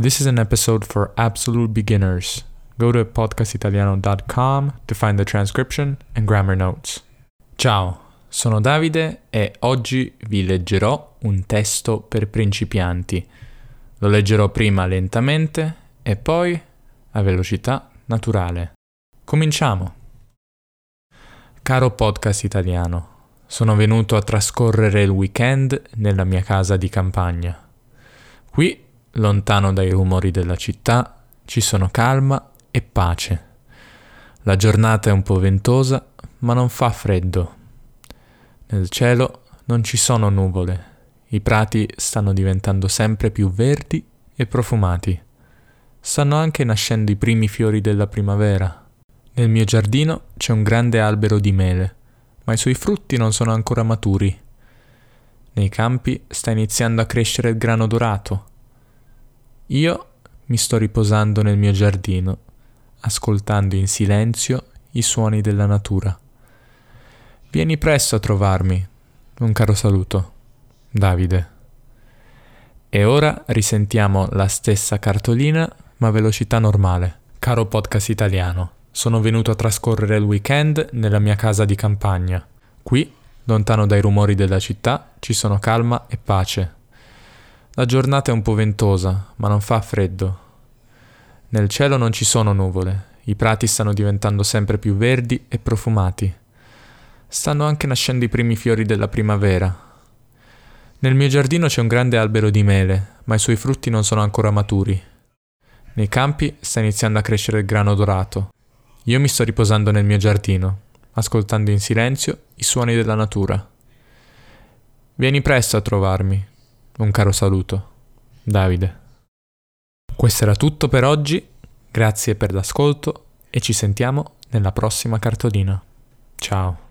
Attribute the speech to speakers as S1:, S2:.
S1: This is an episode for absolute beginners. Go to podcastitaliano.com to find the transcription and grammar notes. Ciao, sono Davide e oggi vi leggerò un testo per principianti. Lo leggerò prima lentamente e poi a velocità naturale. Cominciamo! Caro podcast italiano, sono venuto a trascorrere il weekend nella mia casa di campagna. Qui, lontano dai rumori della città, ci sono calma e pace. La giornata è un po' ventosa, ma non fa freddo. Nel cielo non ci sono nuvole. I prati stanno diventando sempre più verdi e profumati. Stanno anche nascendo i primi fiori della primavera. Nel mio giardino c'è un grande albero di mele, ma i suoi frutti non sono ancora maturi. Nei campi sta iniziando a crescere il grano dorato. Io mi sto riposando nel mio giardino, ascoltando in silenzio i suoni della natura. Vieni presto a trovarmi. Un caro saluto. Davide. E ora risentiamo la stessa cartolina, ma a velocità normale. Caro podcast italiano, sono venuto a trascorrere il weekend nella mia casa di campagna. Qui, lontano dai rumori della città, ci sono calma e pace. La giornata è un po' ventosa, ma non fa freddo. Nel cielo non ci sono nuvole, i prati stanno diventando sempre più verdi e profumati. Stanno anche nascendo i primi fiori della primavera. Nel mio giardino c'è un grande albero di mele, ma i suoi frutti non sono ancora maturi. Nei campi sta iniziando a crescere il grano dorato. Io mi sto riposando nel mio giardino, ascoltando in silenzio i suoni della natura. Vieni presto a trovarmi. Un caro saluto. Davide. Questo era tutto per oggi, grazie per l'ascolto e ci sentiamo nella prossima cartolina. Ciao.